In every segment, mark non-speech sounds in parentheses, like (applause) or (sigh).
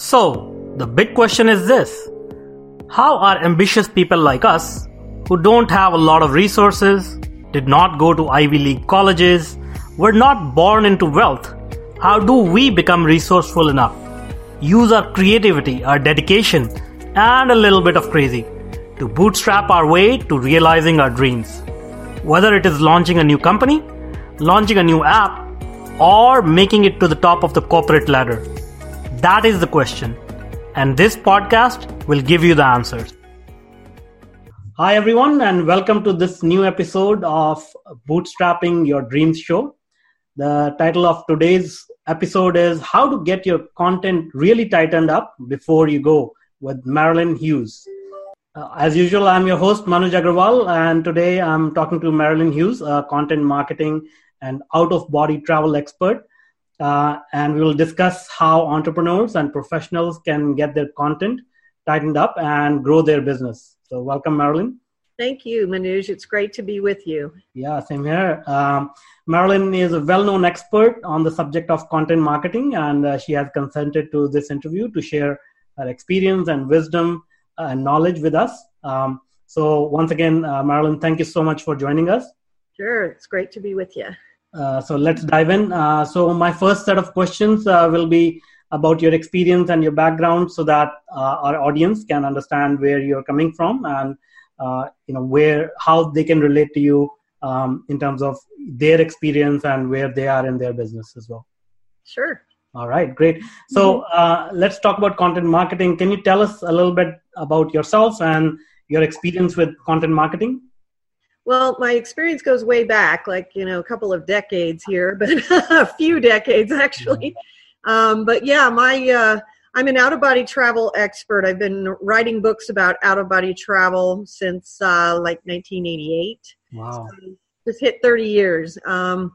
So, the big question is this How are ambitious people like us, who don't have a lot of resources, did not go to Ivy League colleges, were not born into wealth, how do we become resourceful enough? Use our creativity, our dedication, and a little bit of crazy to bootstrap our way to realizing our dreams. Whether it is launching a new company, launching a new app, or making it to the top of the corporate ladder. That is the question. And this podcast will give you the answers. Hi, everyone, and welcome to this new episode of Bootstrapping Your Dreams Show. The title of today's episode is How to Get Your Content Really Tightened Up Before You Go with Marilyn Hughes. Uh, as usual, I'm your host, Manoj Agrawal, and today I'm talking to Marilyn Hughes, a content marketing and out of body travel expert uh, and we will discuss how entrepreneurs and professionals can get their content tightened up and grow their business. So, welcome, Marilyn. Thank you, Manoj. It's great to be with you. Yeah, same here. Um, Marilyn is a well known expert on the subject of content marketing, and uh, she has consented to this interview to share her experience and wisdom and knowledge with us. Um, so, once again, uh, Marilyn, thank you so much for joining us. Sure, it's great to be with you. Uh, so let's dive in. Uh, so my first set of questions uh, will be about your experience and your background, so that uh, our audience can understand where you're coming from and uh, you know where how they can relate to you um, in terms of their experience and where they are in their business as well. Sure. All right, great. So mm-hmm. let's talk about content marketing. Can you tell us a little bit about yourself and your experience with content marketing? Well, my experience goes way back, like, you know, a couple of decades here, but (laughs) a few decades actually. Um, but yeah, my, uh, I'm an out of body travel expert. I've been writing books about out of body travel since uh, like 1988. Wow. So just hit 30 years. Um,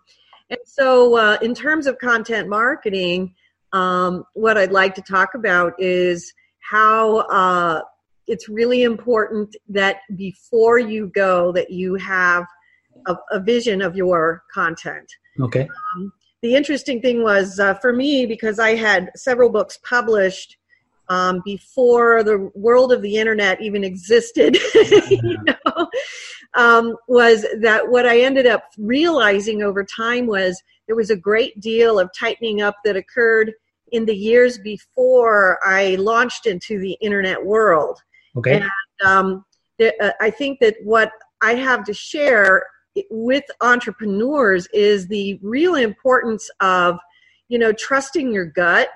and so, uh, in terms of content marketing, um, what I'd like to talk about is how uh, it's really important that before you go that you have a, a vision of your content. Okay. Um, the interesting thing was uh, for me because i had several books published um, before the world of the internet even existed (laughs) you know, um, was that what i ended up realizing over time was there was a great deal of tightening up that occurred in the years before I launched into the internet world. Okay. And um, uh, I think that what I have to share with entrepreneurs is the real importance of, you know, trusting your gut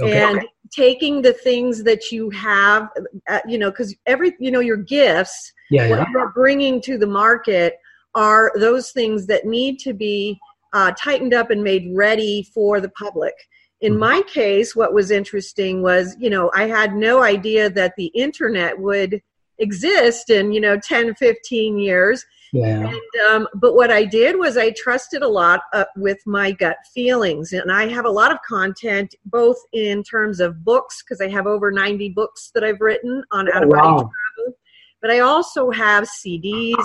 okay. and taking the things that you have, uh, you know, because every, you know, your gifts, yeah, what you're bringing to the market are those things that need to be uh, tightened up and made ready for the public in mm-hmm. my case what was interesting was you know i had no idea that the internet would exist in you know 10 15 years yeah. And, um, but what i did was i trusted a lot uh, with my gut feelings and i have a lot of content both in terms of books because i have over 90 books that i've written on out of body wow. travel but i also have cds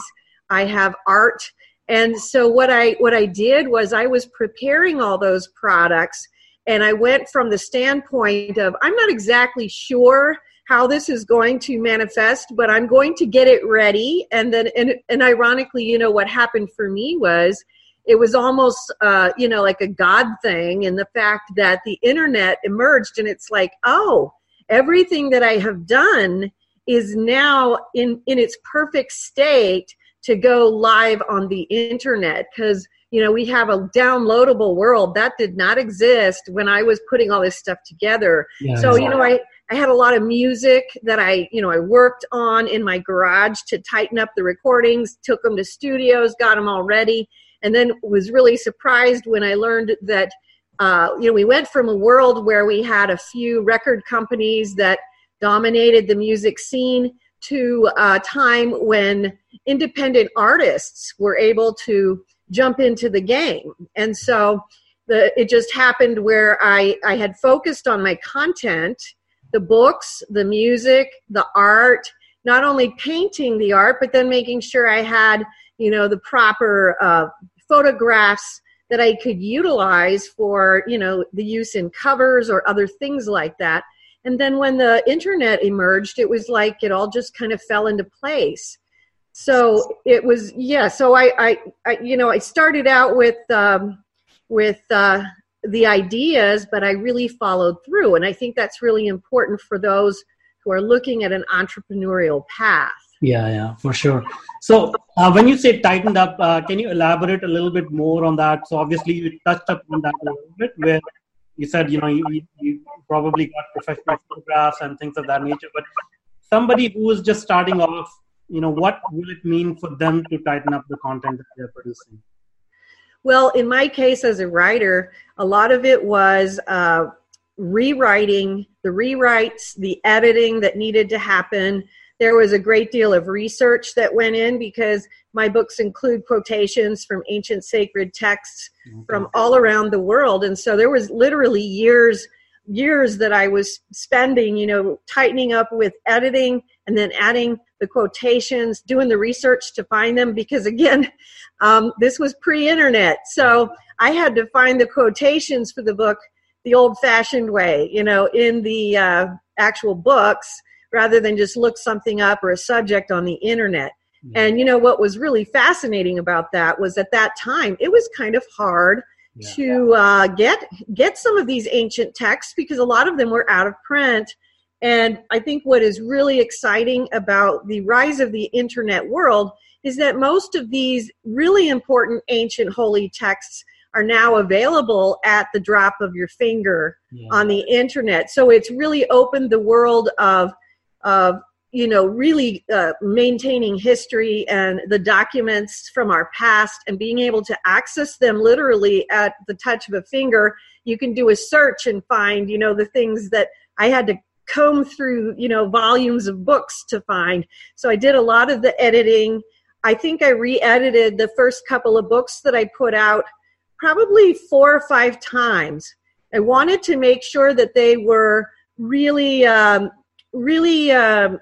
i have art and so what i what i did was i was preparing all those products and I went from the standpoint of I'm not exactly sure how this is going to manifest, but I'm going to get it ready. And then, and, and ironically, you know, what happened for me was it was almost, uh, you know, like a God thing in the fact that the internet emerged and it's like, oh, everything that I have done is now in, in its perfect state to go live on the internet because you know we have a downloadable world that did not exist when i was putting all this stuff together yeah, so exactly. you know i i had a lot of music that i you know i worked on in my garage to tighten up the recordings took them to studios got them all ready and then was really surprised when i learned that uh, you know we went from a world where we had a few record companies that dominated the music scene to a time when independent artists were able to jump into the game. And so the, it just happened where I, I had focused on my content, the books, the music, the art, not only painting the art, but then making sure I had, you know, the proper uh, photographs that I could utilize for, you know, the use in covers or other things like that. And then when the internet emerged, it was like it all just kind of fell into place. So it was, yeah. So I, I, I you know, I started out with, um, with uh, the ideas, but I really followed through. And I think that's really important for those who are looking at an entrepreneurial path. Yeah, yeah, for sure. So, uh, when you say tightened up, uh, can you elaborate a little bit more on that? So, obviously, you touched up on that a little bit, where you said, you know, you, you probably got professional photographs and things of that nature. But somebody who is just starting off, you know, what will it mean for them to tighten up the content that they're producing? Well, in my case as a writer, a lot of it was uh, rewriting, the rewrites, the editing that needed to happen. There was a great deal of research that went in because my books include quotations from ancient sacred texts okay. from all around the world. And so there was literally years years that I was spending, you know, tightening up with editing and then adding the quotations, doing the research to find them because again, (laughs) um, this was pre-internet, so I had to find the quotations for the book the old-fashioned way, you know, in the uh, actual books rather than just look something up or a subject on the internet. And you know what was really fascinating about that was at that time it was kind of hard yeah. to uh, get get some of these ancient texts because a lot of them were out of print. And I think what is really exciting about the rise of the internet world is that most of these really important ancient holy texts are now available at the drop of your finger yeah. on the internet. So it's really opened the world of of you know really uh, maintaining history and the documents from our past and being able to access them literally at the touch of a finger you can do a search and find you know the things that i had to comb through you know volumes of books to find. So i did a lot of the editing. I think i re-edited the first couple of books that i put out probably four or five times. I wanted to make sure that they were really um, really um,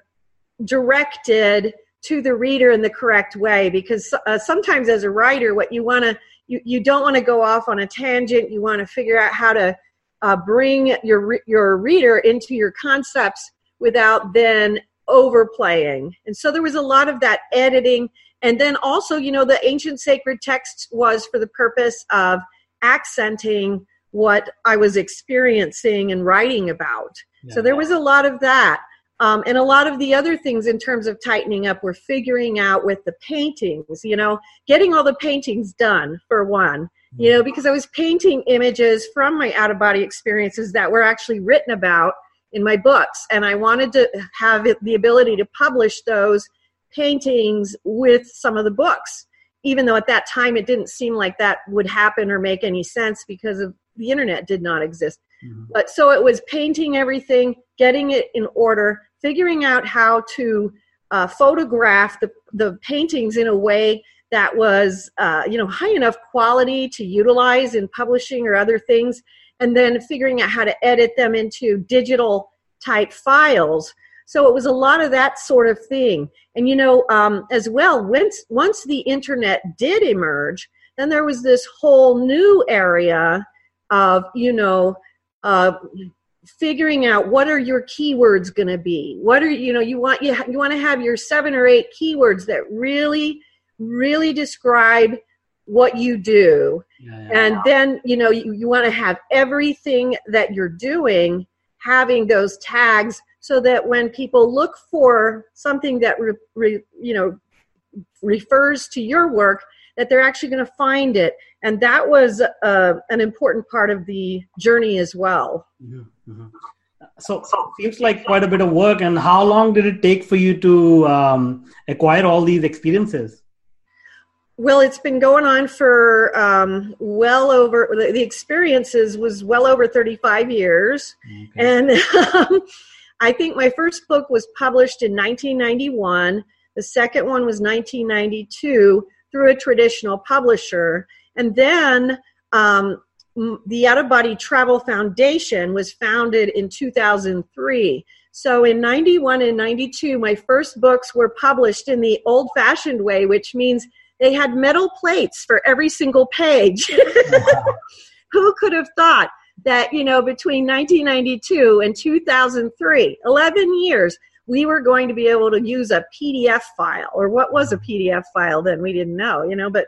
directed to the reader in the correct way because uh, sometimes as a writer what you want to you, you don't want to go off on a tangent. You want to figure out how to uh, bring your your reader into your concepts without then overplaying. And so there was a lot of that editing. And then also you know the ancient sacred text was for the purpose of accenting what i was experiencing and writing about. Yeah. so there was a lot of that. Um, and a lot of the other things in terms of tightening up, we're figuring out with the paintings, you know, getting all the paintings done for one, you know, because I was painting images from my out of body experiences that were actually written about in my books. And I wanted to have it, the ability to publish those paintings with some of the books, even though at that time it didn't seem like that would happen or make any sense because of the internet did not exist. Mm-hmm. But so it was painting everything, getting it in order, figuring out how to uh, photograph the, the paintings in a way that was uh, you know high enough quality to utilize in publishing or other things and then figuring out how to edit them into digital type files. So it was a lot of that sort of thing. And you know um, as well once once the internet did emerge then there was this whole new area of you know uh, figuring out what are your keywords going to be? What are you know you want you, you want to have your seven or eight keywords that really really describe what you do yeah, yeah. and then you know you, you want to have everything that you're doing having those tags so that when people look for something that re, re, you know refers to your work that they're actually going to find it and that was uh, an important part of the journey as well mm-hmm. Mm-hmm. So, so seems like quite a bit of work. And how long did it take for you to um, acquire all these experiences? Well, it's been going on for um, well over the experiences was well over 35 years, okay. and um, (laughs) I think my first book was published in 1991. The second one was 1992 through a traditional publisher, and then um, the Out of Body Travel Foundation was founded in 2003. So in 91 and 92, my first books were published in the old fashioned way, which means they had metal plates for every single page. (laughs) Who could have thought that, you know, between 1992 and 2003, 11 years, we were going to be able to use a PDF file, or what was a PDF file then? We didn't know, you know, but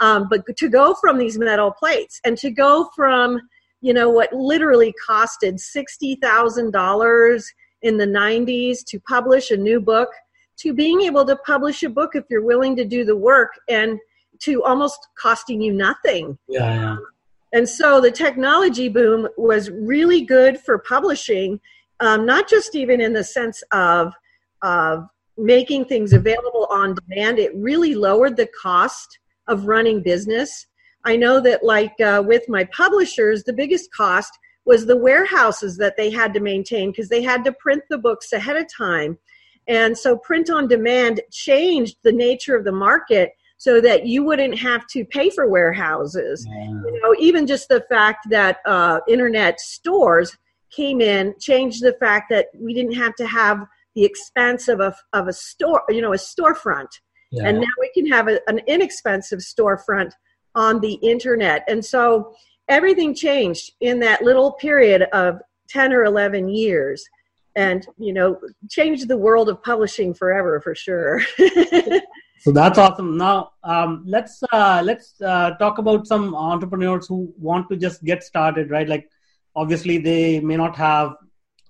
um, but to go from these metal plates and to go from you know what literally costed sixty thousand dollars in the '90s to publish a new book to being able to publish a book if you're willing to do the work and to almost costing you nothing. Yeah. yeah. And so the technology boom was really good for publishing, um, not just even in the sense of, of making things available on demand. It really lowered the cost of running business. I know that, like uh, with my publishers, the biggest cost was the warehouses that they had to maintain because they had to print the books ahead of time. And so, print on demand changed the nature of the market so that you wouldn't have to pay for warehouses. Yeah. You know, even just the fact that uh, internet stores came in changed the fact that we didn't have to have the expense of a of a store, you know, a storefront. Yeah. And now we can have a, an inexpensive storefront on the internet. And so everything changed in that little period of 10 or 11 years and you know changed the world of publishing forever for sure. (laughs) So that's awesome. Now um, let's uh, let's uh, talk about some entrepreneurs who want to just get started right? Like obviously they may not have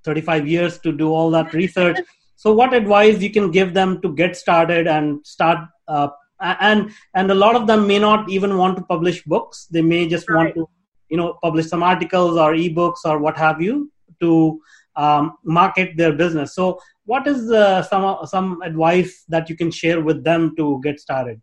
35 years to do all that research. So what advice you can give them to get started and start uh, and and a lot of them may not even want to publish books. They may just right. want to you know publish some articles or ebooks or what have you to um, market their business. So what is uh, some some advice that you can share with them to get started?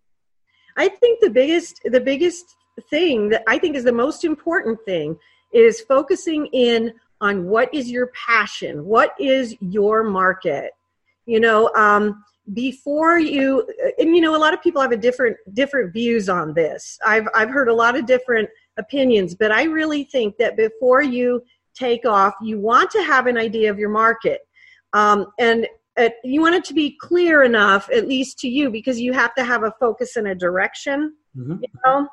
I think the biggest the biggest thing that i think is the most important thing is focusing in on what is your passion what is your market? You know um, before you and you know a lot of people have a different different views on this. I've i've heard a lot of different opinions but i really think that before you take off you want to have an idea of your market um, and uh, you want it to be clear enough at least to you because you have to have a focus and a direction mm-hmm. you know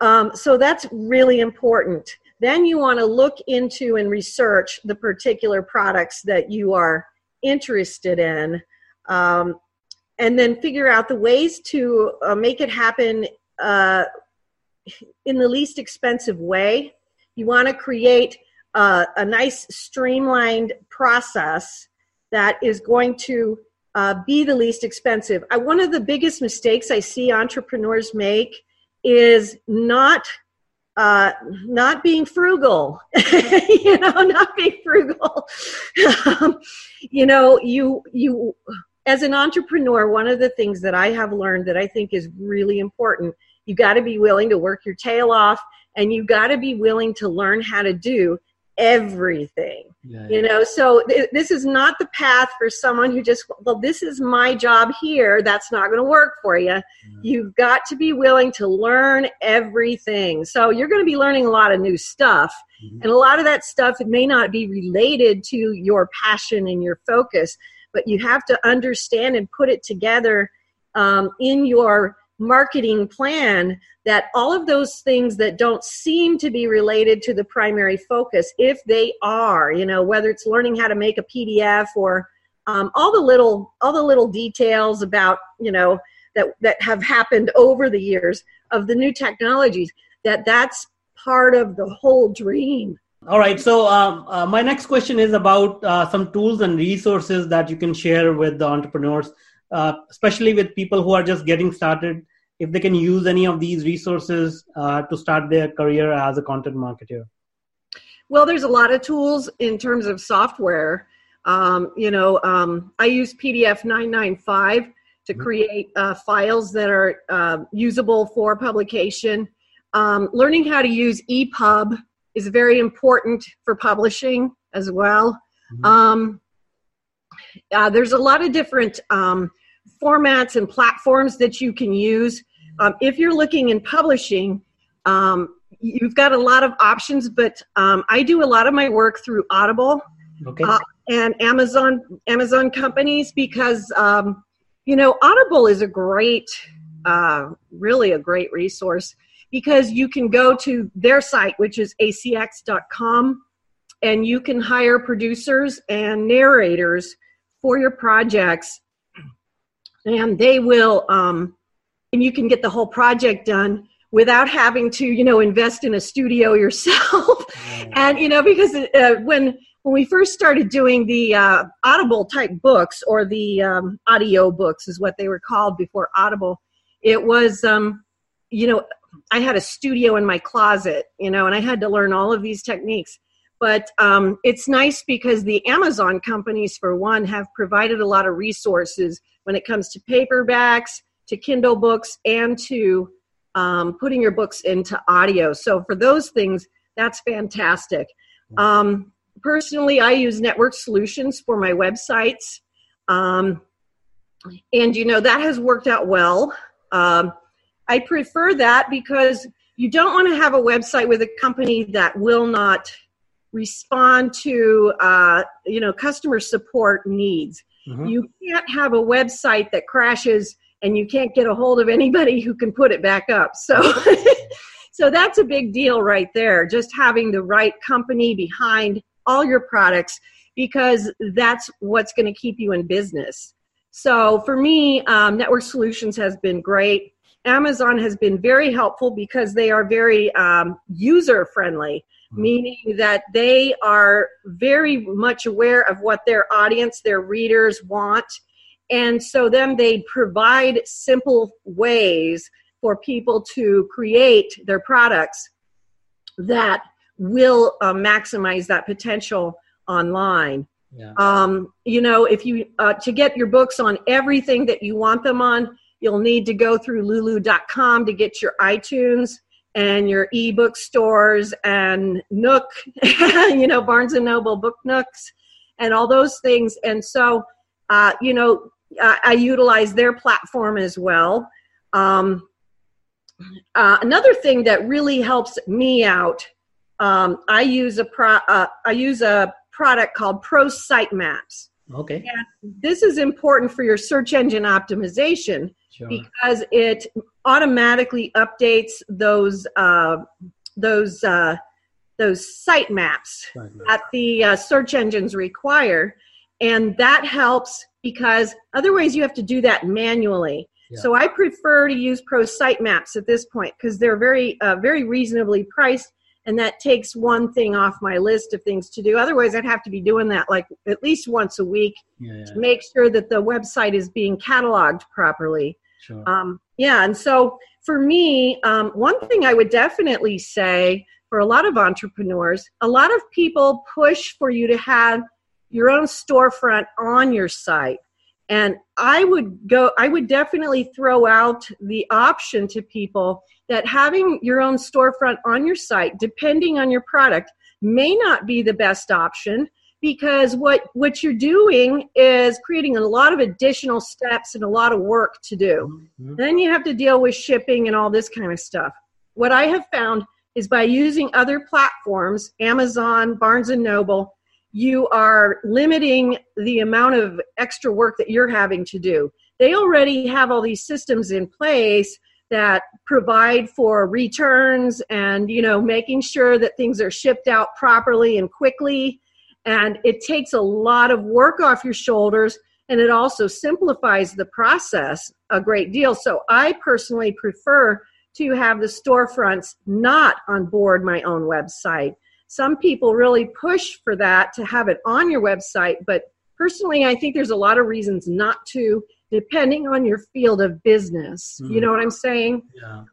um, so that's really important then you want to look into and research the particular products that you are interested in um, and then figure out the ways to uh, make it happen uh, in the least expensive way. You want to create uh, a nice streamlined process that is going to uh, be the least expensive. I, one of the biggest mistakes I see entrepreneurs make is not uh, not being frugal, (laughs) you know, not being frugal. um, you know, you you as an entrepreneur, one of the things that I have learned that I think is really important, you got to be willing to work your tail off and you got to be willing to learn how to do everything. Yeah, yeah. You know, so th- this is not the path for someone who just, well, this is my job here. That's not going to work for you. Yeah. You've got to be willing to learn everything. So you're going to be learning a lot of new stuff. Mm-hmm. And a lot of that stuff it may not be related to your passion and your focus but you have to understand and put it together um, in your marketing plan that all of those things that don't seem to be related to the primary focus if they are you know whether it's learning how to make a pdf or um, all the little all the little details about you know that that have happened over the years of the new technologies that that's part of the whole dream all right. So um, uh, my next question is about uh, some tools and resources that you can share with the entrepreneurs, uh, especially with people who are just getting started. If they can use any of these resources uh, to start their career as a content marketer. Well, there's a lot of tools in terms of software. Um, you know, um, I use PDF 995 to mm-hmm. create uh, files that are uh, usable for publication. Um, learning how to use EPUB is very important for publishing as well. Mm-hmm. Um, uh, there's a lot of different um, formats and platforms that you can use. Um, if you're looking in publishing, um, you've got a lot of options, but um, I do a lot of my work through Audible okay. uh, and Amazon Amazon companies because um, you know Audible is a great, uh, really a great resource because you can go to their site, which is acx.com, and you can hire producers and narrators for your projects, and they will, um, and you can get the whole project done without having to, you know, invest in a studio (laughs) yourself. and you know, because uh, when when we first started doing the uh, Audible type books or the um, audio books is what they were called before Audible, it was, um, you know, I had a studio in my closet, you know, and I had to learn all of these techniques. But um, it's nice because the Amazon companies, for one, have provided a lot of resources when it comes to paperbacks, to Kindle books, and to um, putting your books into audio. So for those things, that's fantastic. Um, personally, I use Network Solutions for my websites. Um, and you know, that has worked out well. Um, I prefer that because you don't want to have a website with a company that will not respond to uh, you know customer support needs. Mm-hmm. You can't have a website that crashes and you can't get a hold of anybody who can put it back up. So (laughs) so that's a big deal right there. Just having the right company behind all your products because that's what's going to keep you in business. So for me, um, Network Solutions has been great. Amazon has been very helpful because they are very um, user friendly, mm-hmm. meaning that they are very much aware of what their audience, their readers want. And so then they provide simple ways for people to create their products that will uh, maximize that potential online. Yeah. Um, you know, if you uh, to get your books on everything that you want them on, you'll need to go through lulu.com to get your iTunes and your ebook stores and Nook, (laughs) you know, Barnes and Noble Book Nooks, and all those things. And so, uh, you know, I, I utilize their platform as well. Um, uh, another thing that really helps me out, um, I use a pro, uh, I use a product called Pro Sitemaps. Okay. And this is important for your search engine optimization sure. because it automatically updates those uh, those uh, those site maps right, that the uh, search engines require, and that helps because otherwise you have to do that manually. Yeah. So I prefer to use Pro Sitemaps at this point because they're very uh, very reasonably priced and that takes one thing off my list of things to do otherwise i'd have to be doing that like at least once a week yeah. to make sure that the website is being cataloged properly sure. um, yeah and so for me um, one thing i would definitely say for a lot of entrepreneurs a lot of people push for you to have your own storefront on your site and I would go, I would definitely throw out the option to people that having your own storefront on your site, depending on your product, may not be the best option because what what you're doing is creating a lot of additional steps and a lot of work to do. Mm-hmm. Then you have to deal with shipping and all this kind of stuff. What I have found is by using other platforms, Amazon, Barnes and Noble, you are limiting the amount of extra work that you're having to do. They already have all these systems in place that provide for returns and you know making sure that things are shipped out properly and quickly. And it takes a lot of work off your shoulders and it also simplifies the process a great deal. So i personally prefer to have the storefronts not on board my own website some people really push for that to have it on your website, but personally, I think there's a lot of reasons not to, depending on your field of business. Mm. You know what I'm saying? Yeah.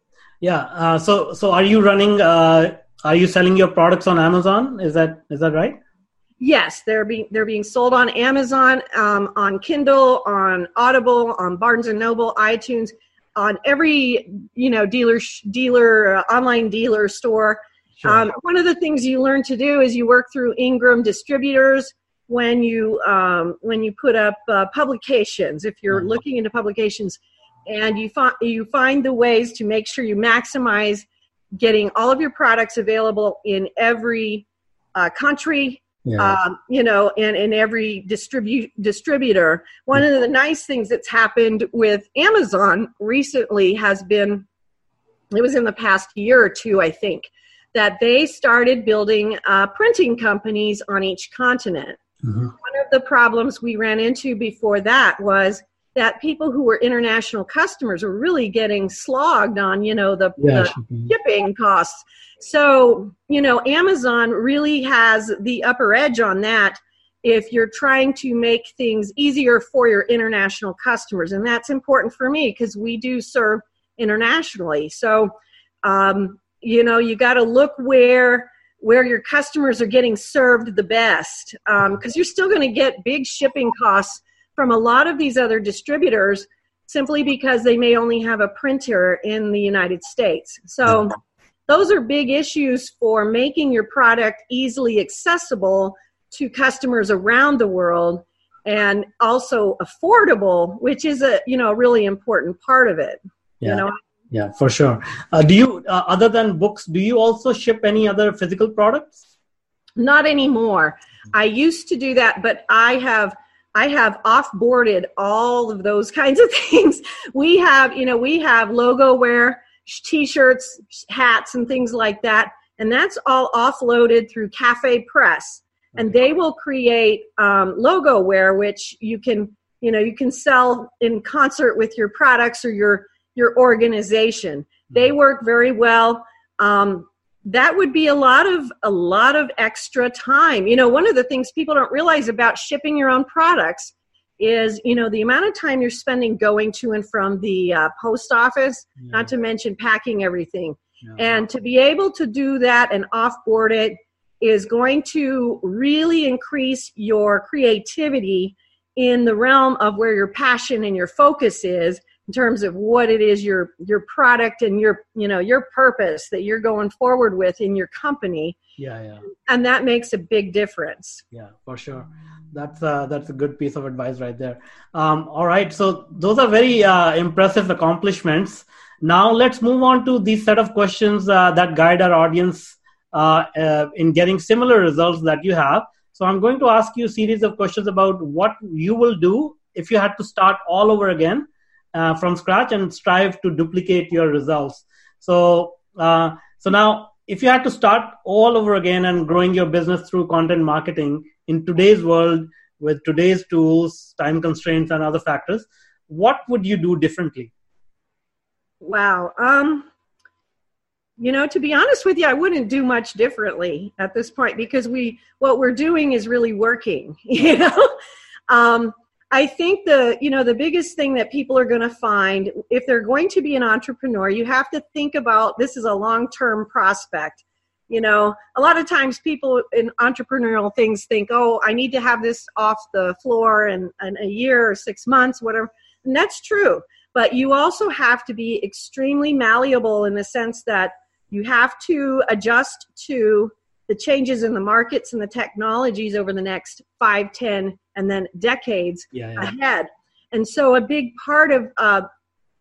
Yeah. Uh, so, so are you running? Uh, are you selling your products on Amazon? Is that is that right? Yes, they're being they're being sold on Amazon, um, on Kindle, on Audible, on Barnes and Noble, iTunes, on every you know dealer dealer uh, online dealer store. Sure. Um, one of the things you learn to do is you work through Ingram distributors when you um, when you put up uh, publications. If you're mm-hmm. looking into publications, and you find you find the ways to make sure you maximize getting all of your products available in every uh, country. Yeah. Um, you know, and in every distribute distributor. One of the nice things that's happened with Amazon recently has been it was in the past year or two, I think, that they started building uh, printing companies on each continent. Mm-hmm. One of the problems we ran into before that was that people who were international customers were really getting slogged on, you know, the, yeah, the shipping. shipping costs. So, you know, Amazon really has the upper edge on that if you're trying to make things easier for your international customers. And that's important for me because we do serve internationally. So, um, you know, you got to look where where your customers are getting served the best because um, you're still going to get big shipping costs from a lot of these other distributors simply because they may only have a printer in the United States. So those are big issues for making your product easily accessible to customers around the world and also affordable which is a you know a really important part of it yeah. you know yeah for sure. Uh, do you uh, other than books do you also ship any other physical products? Not anymore. I used to do that but i have i have off-boarded all of those (laughs) kinds of things. We have you know we have logo wear t-shirts hats and things like that and that's all offloaded through cafe press. And they will create um, logo wear which you can you know you can sell in concert with your products or your your organization they mm-hmm. work very well um, that would be a lot of a lot of extra time you know one of the things people don't realize about shipping your own products is you know the amount of time you're spending going to and from the uh, post office yeah. not to mention packing everything yeah. and to be able to do that and offboard it is going to really increase your creativity in the realm of where your passion and your focus is in terms of what it is your your product and your you know your purpose that you're going forward with in your company. Yeah yeah. And that makes a big difference. Yeah for sure. That's uh, that's a good piece of advice right there. Um, all right. So those are very uh, impressive accomplishments. Now let's move on to these set of questions uh, that guide our audience uh, uh, in getting similar results that you have. So I'm going to ask you a series of questions about what you will do if you had to start all over again uh, from scratch and strive to duplicate your results. So uh, so now if you had to start all over again and growing your business through content marketing in today's world with today's tools, time constraints, and other factors, what would you do differently? Wow. Um, you know to be honest with you i wouldn't do much differently at this point because we what we're doing is really working (laughs) you know um, i think the you know the biggest thing that people are going to find if they're going to be an entrepreneur you have to think about this is a long term prospect. You know a lot of times people in entrepreneurial things think oh i need to have this off the floor in, in a year or six months whatever. And that's true. But you also have to be extremely malleable in the sense that you have to adjust to the changes in the markets and the technologies over the next five, ten, and then decades yeah, yeah. ahead. And so, a big part of uh,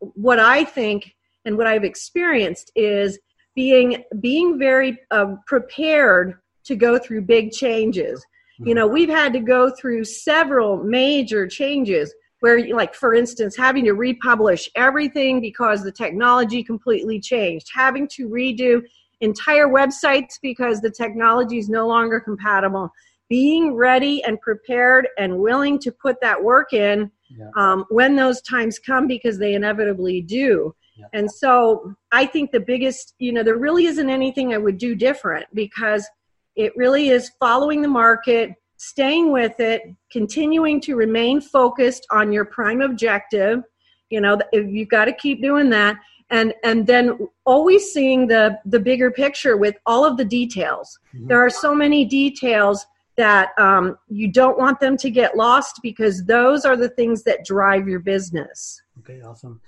what I think and what I've experienced is being being very uh, prepared to go through big changes. You know, we've had to go through several major changes where like for instance having to republish everything because the technology completely changed having to redo entire websites because the technology is no longer compatible being ready and prepared and willing to put that work in yeah. um, when those times come because they inevitably do yeah. and so i think the biggest you know there really isn't anything i would do different because it really is following the market staying with it, continuing to remain focused on your prime objective. You know, you've got to keep doing that. And, and then always seeing the, the bigger picture with all of the details. Mm-hmm. There are so many details that um, you don't want them to get lost because those are the things that drive your business. Okay, awesome.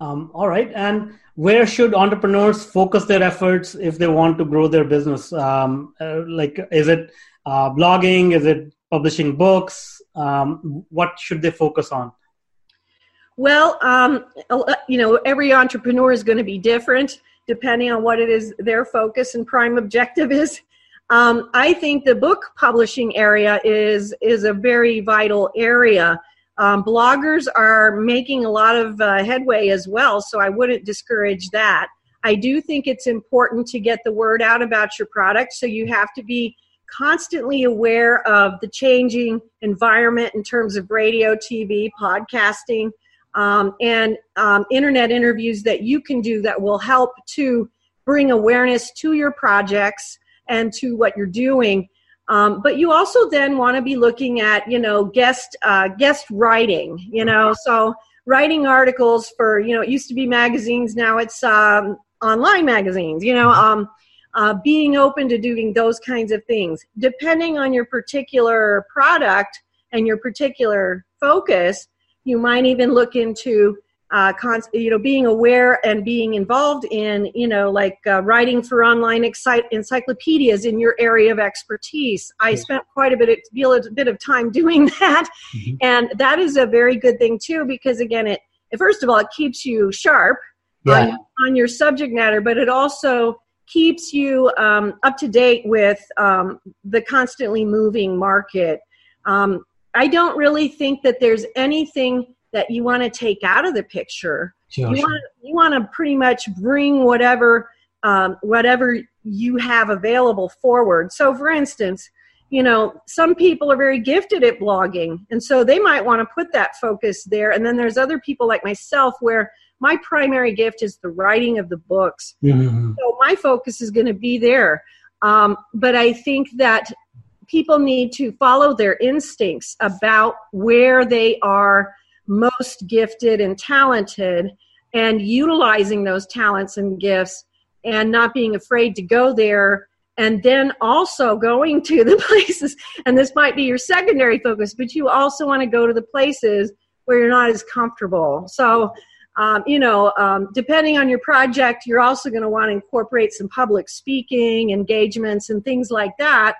Um, all right. And where should entrepreneurs focus their efforts if they want to grow their business? Um, uh, like, is it uh, blogging? Is it publishing books? Um, what should they focus on? Well, um, you know, every entrepreneur is going to be different depending on what it is their focus and prime objective is. Um, I think the book publishing area is is a very vital area. Um, bloggers are making a lot of uh, headway as well, so I wouldn't discourage that. I do think it's important to get the word out about your product. So you have to be constantly aware of the changing environment in terms of radio, TV, podcasting, um, and um, internet interviews that you can do that will help to bring awareness to your projects and to what you're doing. Um, but you also then want to be looking at, you know, guest uh, guest writing. You know, so writing articles for, you know, it used to be magazines, now it's um, online magazines. You know, um, uh, being open to doing those kinds of things, depending on your particular product and your particular focus. You might even look into uh, you know, being aware and being involved in, you know, like uh, writing for online encyclopedias in your area of expertise. I spent quite a bit of, a bit of time (laughs) doing that, mm-hmm. and that is a very good thing too because again, it first of all it keeps you sharp yeah. on, on, your subject matter, but it also keeps you um, up to date with um, the constantly moving market. Um, I don't really think that there's anything that you want to take out of the picture. Sure, you, sure. Want, you want to pretty much bring whatever um, whatever you have available forward. So, for instance, you know, some people are very gifted at blogging, and so they might want to put that focus there. And then there's other people like myself where my primary gift is the writing of the books. Mm-hmm. So my focus is going to be there. Um, but I think that people need to follow their instincts about where they are most gifted and talented and utilizing those talents and gifts and not being afraid to go there and then also going to the (laughs) places and this might be your secondary focus but you also want to go to the places where you're not as comfortable. So um, you know um, depending on your project you're also going to want to incorporate some public speaking engagements and things like that.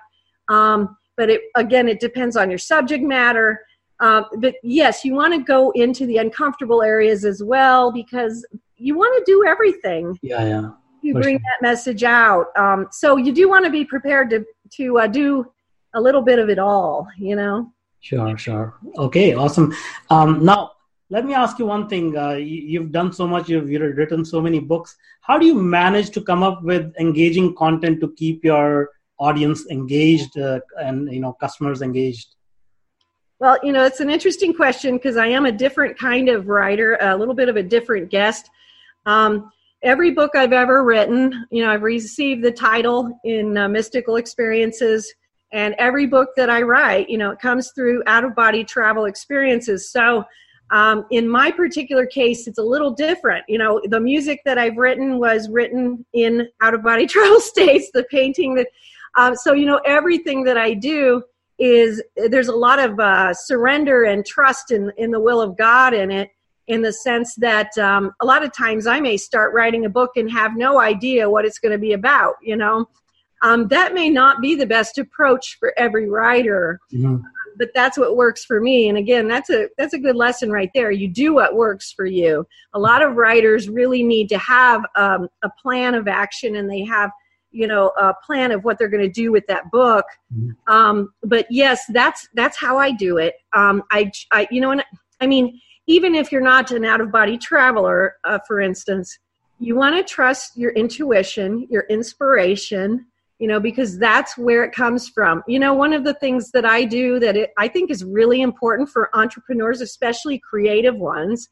Um, but it, again it depends on your subject matter um, but yes, you want to go into the uncomfortable areas as well because you want to do everything. Yeah, yeah. You bring sure. that message out. Um, so you do want to be prepared to to uh, do a little bit of it all. You know. Sure, sure. Okay, awesome. Um, now let me ask you one thing. Uh, you, have done so much. You've, you've written so many books. How do you manage to come up with engaging content to keep your audience engaged uh, and you know customers engaged? Well, you know, it's an interesting question because I am a different kind of writer, a little bit of a different guest. Um, every book I've ever written, you know, I've received the title in uh, Mystical Experiences, and every book that I write, you know, it comes through out of body travel experiences. So, um, in my particular case, it's a little different. You know, the music that I've written was written in out of body (laughs) travel states. The painting that, um, so you know, everything that I do is there's a lot of uh, surrender and trust in in the will of God in it in the sense that um, a lot of times I may start writing a book and have no idea what it's going to be about you know? Um, that may not be the best approach for every writer mm-hmm. but that's what works for me. And again that's a that's a good lesson right there. You do what works for you. A lot of writers really need to have um, a plan of action and they have you know a plan of what they're going to do with that book. Mm-hmm. um, but yes that's that's how i do it. Um, I, I you know and i mean even if you're not an out of body traveler uh, for instance you want to trust your intuition your inspiration you know because that's where it comes from. You know one of the things that i do that it, i think is really important for entrepreneurs especially creative ones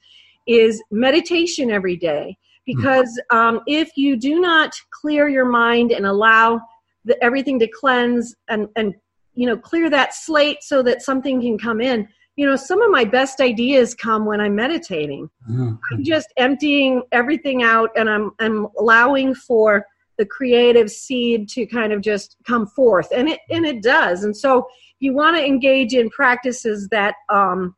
is meditation every day because um, if you do not clear your mind and allow the, everything to cleanse and and you know clear that slate so that something can come in you know some of my best ideas come when i'm meditating. Mm-hmm. i'm just emptying everything out and i'm i'm allowing for the creative seed to kind of just come forth. And it and it does. And so you want to engage in practices that um,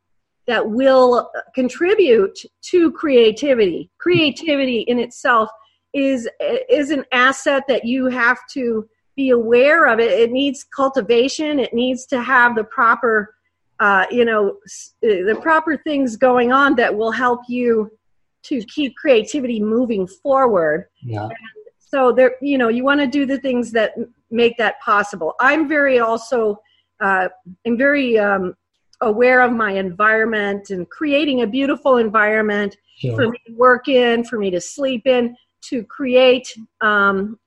that will contribute to creativity. Creativity in itself is is an asset that you have to be aware of it. It needs cultivation. It needs to have the proper, uh, you know, the proper things going on that will help you to keep creativity moving forward. Yeah. so there, you know, you want to do the things that make that possible. I'm very also, uh, I'm very um, aware of my environment and creating a beautiful environment sure. for me to work in, for me to sleep in. to create um,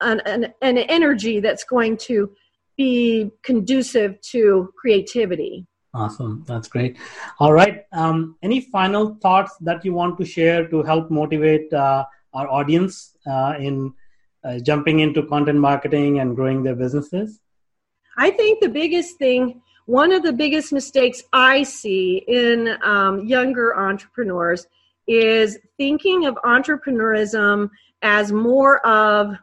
an, an, an energy that's going to be conducive to creativity. Awesome. That's great. All right. Um, any final thoughts that you want to share to help motivate uh, our audience uh, in uh, jumping into content marketing and growing their businesses? I think the biggest thing, one of the biggest mistakes I see in um, younger entrepreneurs is thinking of entrepreneurism as more of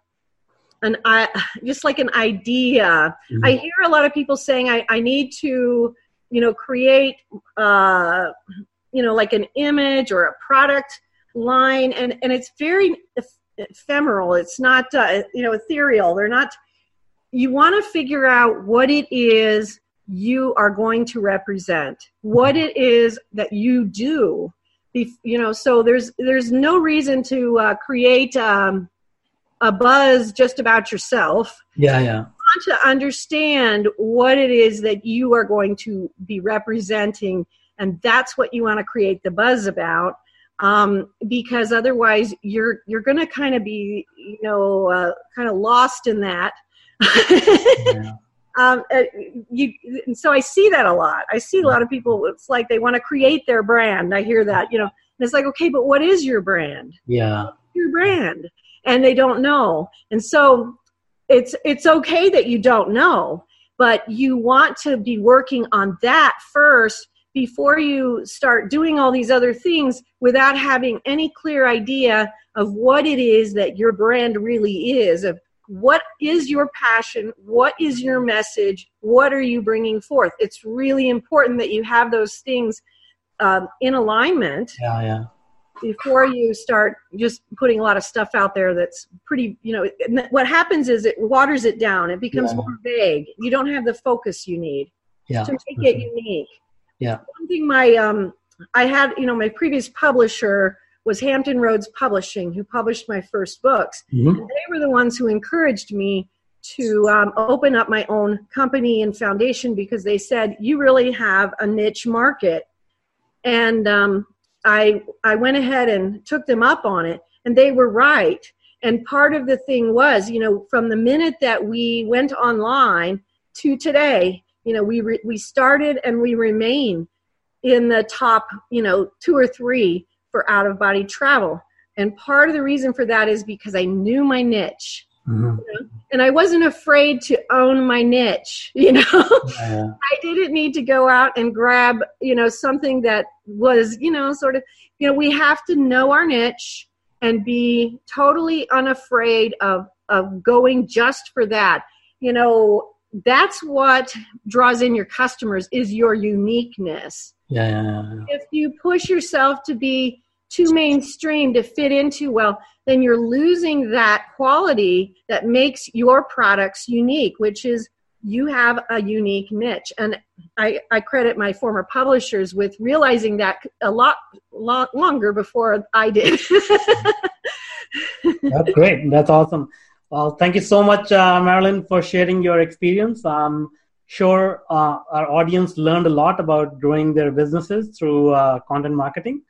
an I just like an idea. Mm-hmm. I hear a lot of people saying I, I need to, you know, create uh, you know, like an image or a product line and and it's very ephemeral. It's not uh, you know, ethereal. They're not you want to figure out what it is you are going to represent, what it is that you do. You know, so there's there's no reason to uh, create um, a buzz just about yourself. Yeah, yeah. You want to understand what it is that you are going to be representing, and that's what you want to create the buzz about. Um, because otherwise, you're you're going to kind of be, you know, uh, kind of lost in that (laughs) yeah. Um, uh, you, and so I see that a lot. I see a lot of people. It's like they want to create their brand. I hear that, you know. And it's like, okay, but what is your brand? Yeah, your brand, and they don't know. And so it's it's okay that you don't know, but you want to be working on that first before you start doing all these other things without having any clear idea of what it is that your brand really is of what is your passion? What is your message? What are you bringing forth? It's really important that you have those things um, in alignment. Yeah, yeah. Before you start just putting a lot of stuff out there that's pretty, you know, what happens is it waters it down. It becomes yeah. more vague. You don't have the focus you need yeah, to make it sure. unique. Yeah. One thing my um, I had, you know, my previous publisher was Hampton Roads Publishing, who published my first books. Mm-hmm. they were the ones who encouraged me to um, open up my own company and foundation because they said you really have a niche market. And um, I I went ahead and took them up on it, and they were right. And part of the thing was, you know, from the minute that we went online to today, you know, we re- we started and we remain in the top, you know, two or three for out of body travel. And part of the reason for that is because I knew my niche. Mm-hmm. You know? And I wasn't afraid to own my niche, (laughs) you know. Yeah. I didn't need to go out and grab, you know, something that was, you know, sort of, you know, we have to know our niche and be totally unafraid of of going just for that. You know, that's what draws in your customers is your uniqueness. Yeah. If you push yourself to be too mainstream to fit into well then you're losing that quality that makes your products unique which is you have a unique niche. And i, I credit my former publishers with realizing that a lot, lot longer before i did. (laughs) That's great. That's awesome. Well thank you so much uh, marilyn for sharing your experience. I'm sure uh, our audience learned a lot about growing their businesses through uh, content marketing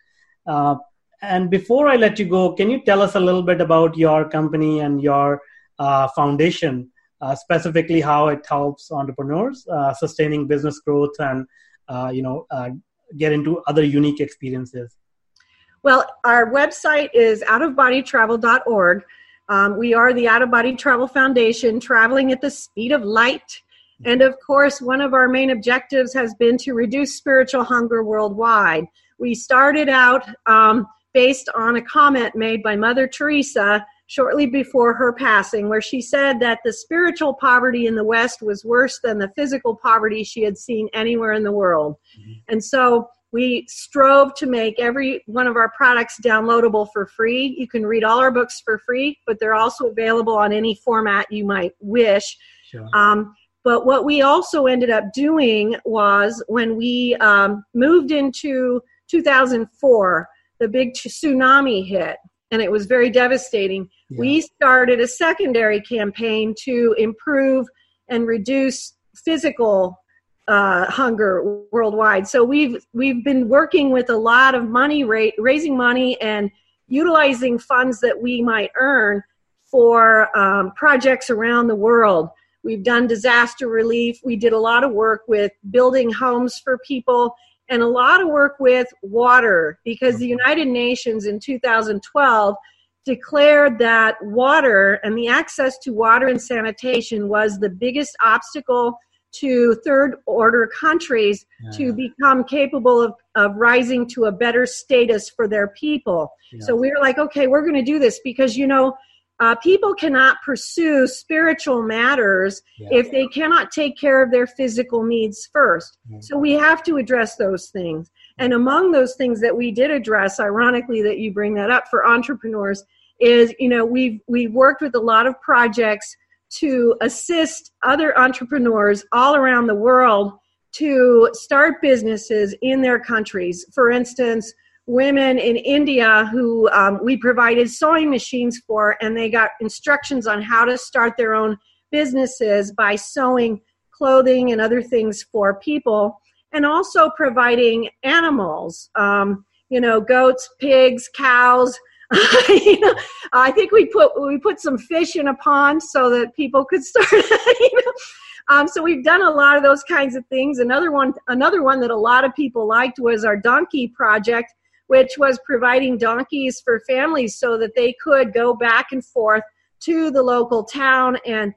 uh, and before I let you go, can you tell us a little bit about your company and your uh, foundation, uh, specifically how it helps entrepreneurs uh, sustaining business growth and uh, you know get into other unique experiences? Well, our website is outofbodytravel.org. Um, we are the Out of Body Travel Foundation, traveling at the speed of light. And of course, one of our main objectives has been to reduce spiritual hunger worldwide. We started out um, based on a comment made by Mother Teresa shortly before her passing, where she said that the spiritual poverty in the West was worse than the physical poverty she had seen anywhere in the world. Mm-hmm. And so we strove to make every one of our products downloadable for free. You can read all our books for free, but they're also available on any format you might wish. Sure. Um, but what we also ended up doing was when we um, moved into 2004, the big tsunami hit and it was very devastating. Yeah. We started a secondary campaign to improve and reduce physical uh, hunger worldwide. So we've we've been working with a lot of money, ra- raising money and utilizing funds that we might earn for um, projects around the world. We've done disaster relief. We did a lot of work with building homes for people and a lot of work with water because the United Nations in 2012 declared that water and the access to water and sanitation was the biggest obstacle to third order countries yeah. to become capable of, of rising to a better status for their people. Yeah. So we are like, okay, we're going to do this because, you know, uh, people cannot pursue spiritual matters yeah. if they cannot take care of their physical needs 1st mm-hmm. So we have to address those things. And among those things that we did address, ironically, that you bring that up for entrepreneurs, is you know we've we've worked with a lot of projects to assist other entrepreneurs all around the world to start businesses in their countries. For instance, women in India who um, we provided sewing machines for, and they got instructions on how to start their own businesses by sewing clothing and other things for people, and also providing animals, um, you know, goats, pigs, cows. (laughs) you know, I think we put we put some fish in a pond so that people could start. (laughs) You know, um, so we've done a lot of those kinds of things. Another one, another one that a lot of people liked was our donkey project, which was providing donkeys for families so that they could go back and forth to the local town and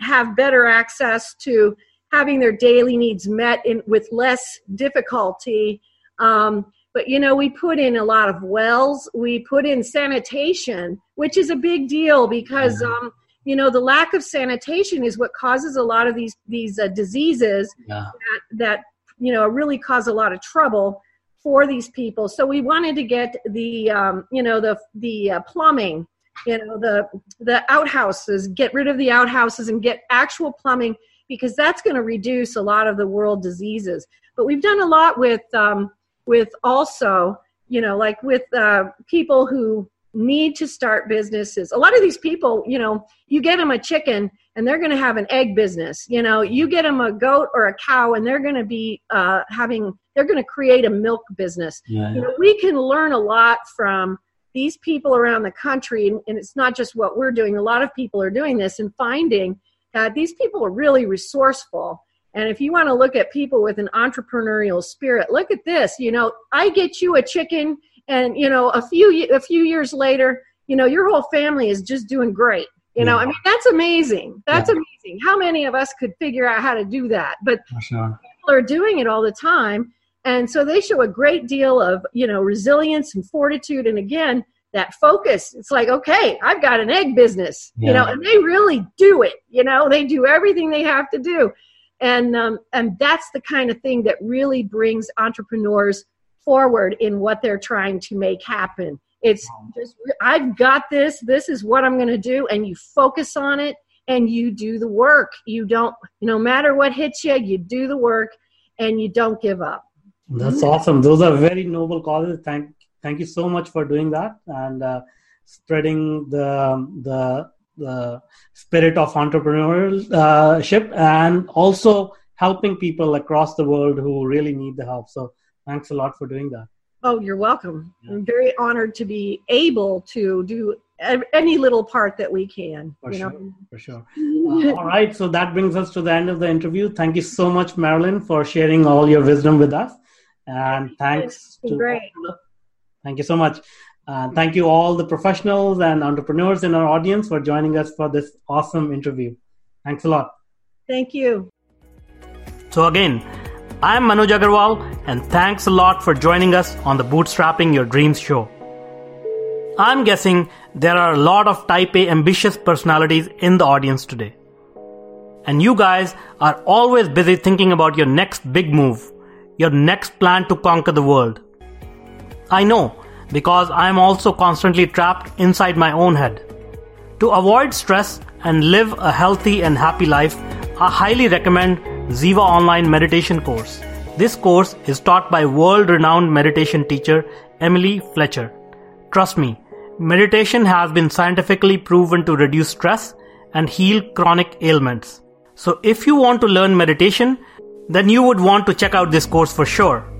have better access to having their daily needs met in, with less difficulty. Um, but you know, we put in a lot of wells. We put in sanitation, which is a big deal because um, you know the lack of sanitation is what causes a lot of these these uh, diseases yeah. that, that you know really cause a lot of trouble for these people. So we wanted to get the um, you know the the uh, plumbing, you know the the outhouses, get rid of the outhouses and get actual plumbing because that's going to reduce a lot of the world diseases. But we've done a lot with um, with also you know like with uh, people who need to start businesses. A lot of these people you know you get them a chicken and they're going to have an egg business. You know you get them a goat or a cow and they're going to be uh, having they're going to create a milk business. Yeah, yeah. you know we can learn a lot from these people around the country and, and it's not just what we're doing. A lot of people are doing this and finding that these people are really resourceful. And if you want to look at people with an entrepreneurial spirit, look at this. You know, I get you a chicken, and you know, a few a few years later, you know, your whole family is just doing great. You know, I mean, that's amazing. That's yeah. amazing. How many of us could figure out how to do that? But sure. people are doing it all the time, and so they show a great deal of you know resilience and fortitude. And again, that focus. It's like, okay, I've got an egg business, yeah. you know, and they really do it. You know, they do everything they have to do and um, and that's the kind of thing that really brings entrepreneurs forward in what they're trying to make happen. It's just i've got this this is what i'm going to do and you focus on it and you do the work. You don't no matter what hits you you do the work and you don't give up. That's awesome. Those are very noble causes. Thank thank you so much for doing that and uh, spreading the the the spirit of entrepreneurship and also helping people across the world who really need the help. So thanks a lot for doing that. Oh, you're welcome. Yeah. I'm very honored to be able to do any little part that we can. For sure. Know? For sure. (laughs) Uh, all right. So that brings us to the end of the interview. Thank you so much, Marilyn, for sharing all your wisdom with us. And thanks. To, great. Thank you so much. Uh, thank you all the professionals and entrepreneurs in our audience for joining us for this awesome interview. Thanks a lot. Thank you. So again, I'm Manoj Agarwal and thanks a lot for joining us on the Bootstrapping Your Dreams show. I'm guessing there are a lot of type A ambitious personalities in the audience today. And you guys are always busy thinking about your next big move, your next plan to conquer the world. I know because I am also constantly trapped inside my own head. To avoid stress and live a healthy and happy life, I highly recommend Ziva Online Meditation course. This course is taught by world renowned meditation teacher Emily Fletcher. Trust me, meditation has been scientifically proven to reduce stress and heal chronic ailments. So if you want to learn meditation, then you would want to check out this course for sure.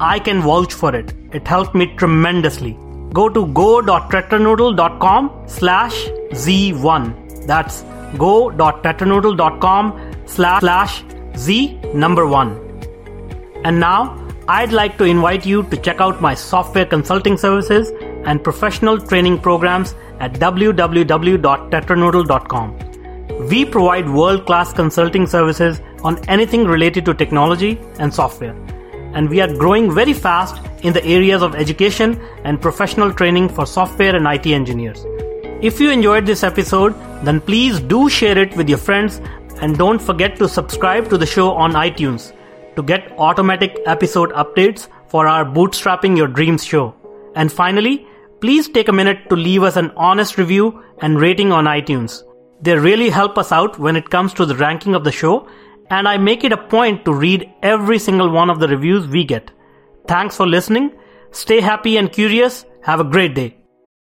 I can vouch for it. It helped me tremendously. go to go.tetranoodle.com slash Z1. That's go.tetranoodle.com slash Z number one. And now, I'd like to invite you to check out my software consulting services and professional training programs at www.tetranoodle.com. We provide world class consulting services on anything related to technology and software. And we are growing very fast in the areas of education and professional training for software and IT engineers. If you enjoyed this episode, then please do share it with your friends and don't forget to subscribe to the show on iTunes to get automatic episode updates for our Bootstrapping Your Dreams show. And finally, please take a minute to leave us an honest review and rating on iTunes. They really help us out when it comes to the ranking of the show, and I make it a point to read every single one of the reviews we get. Thanks for listening. Stay happy and curious. Have a great day.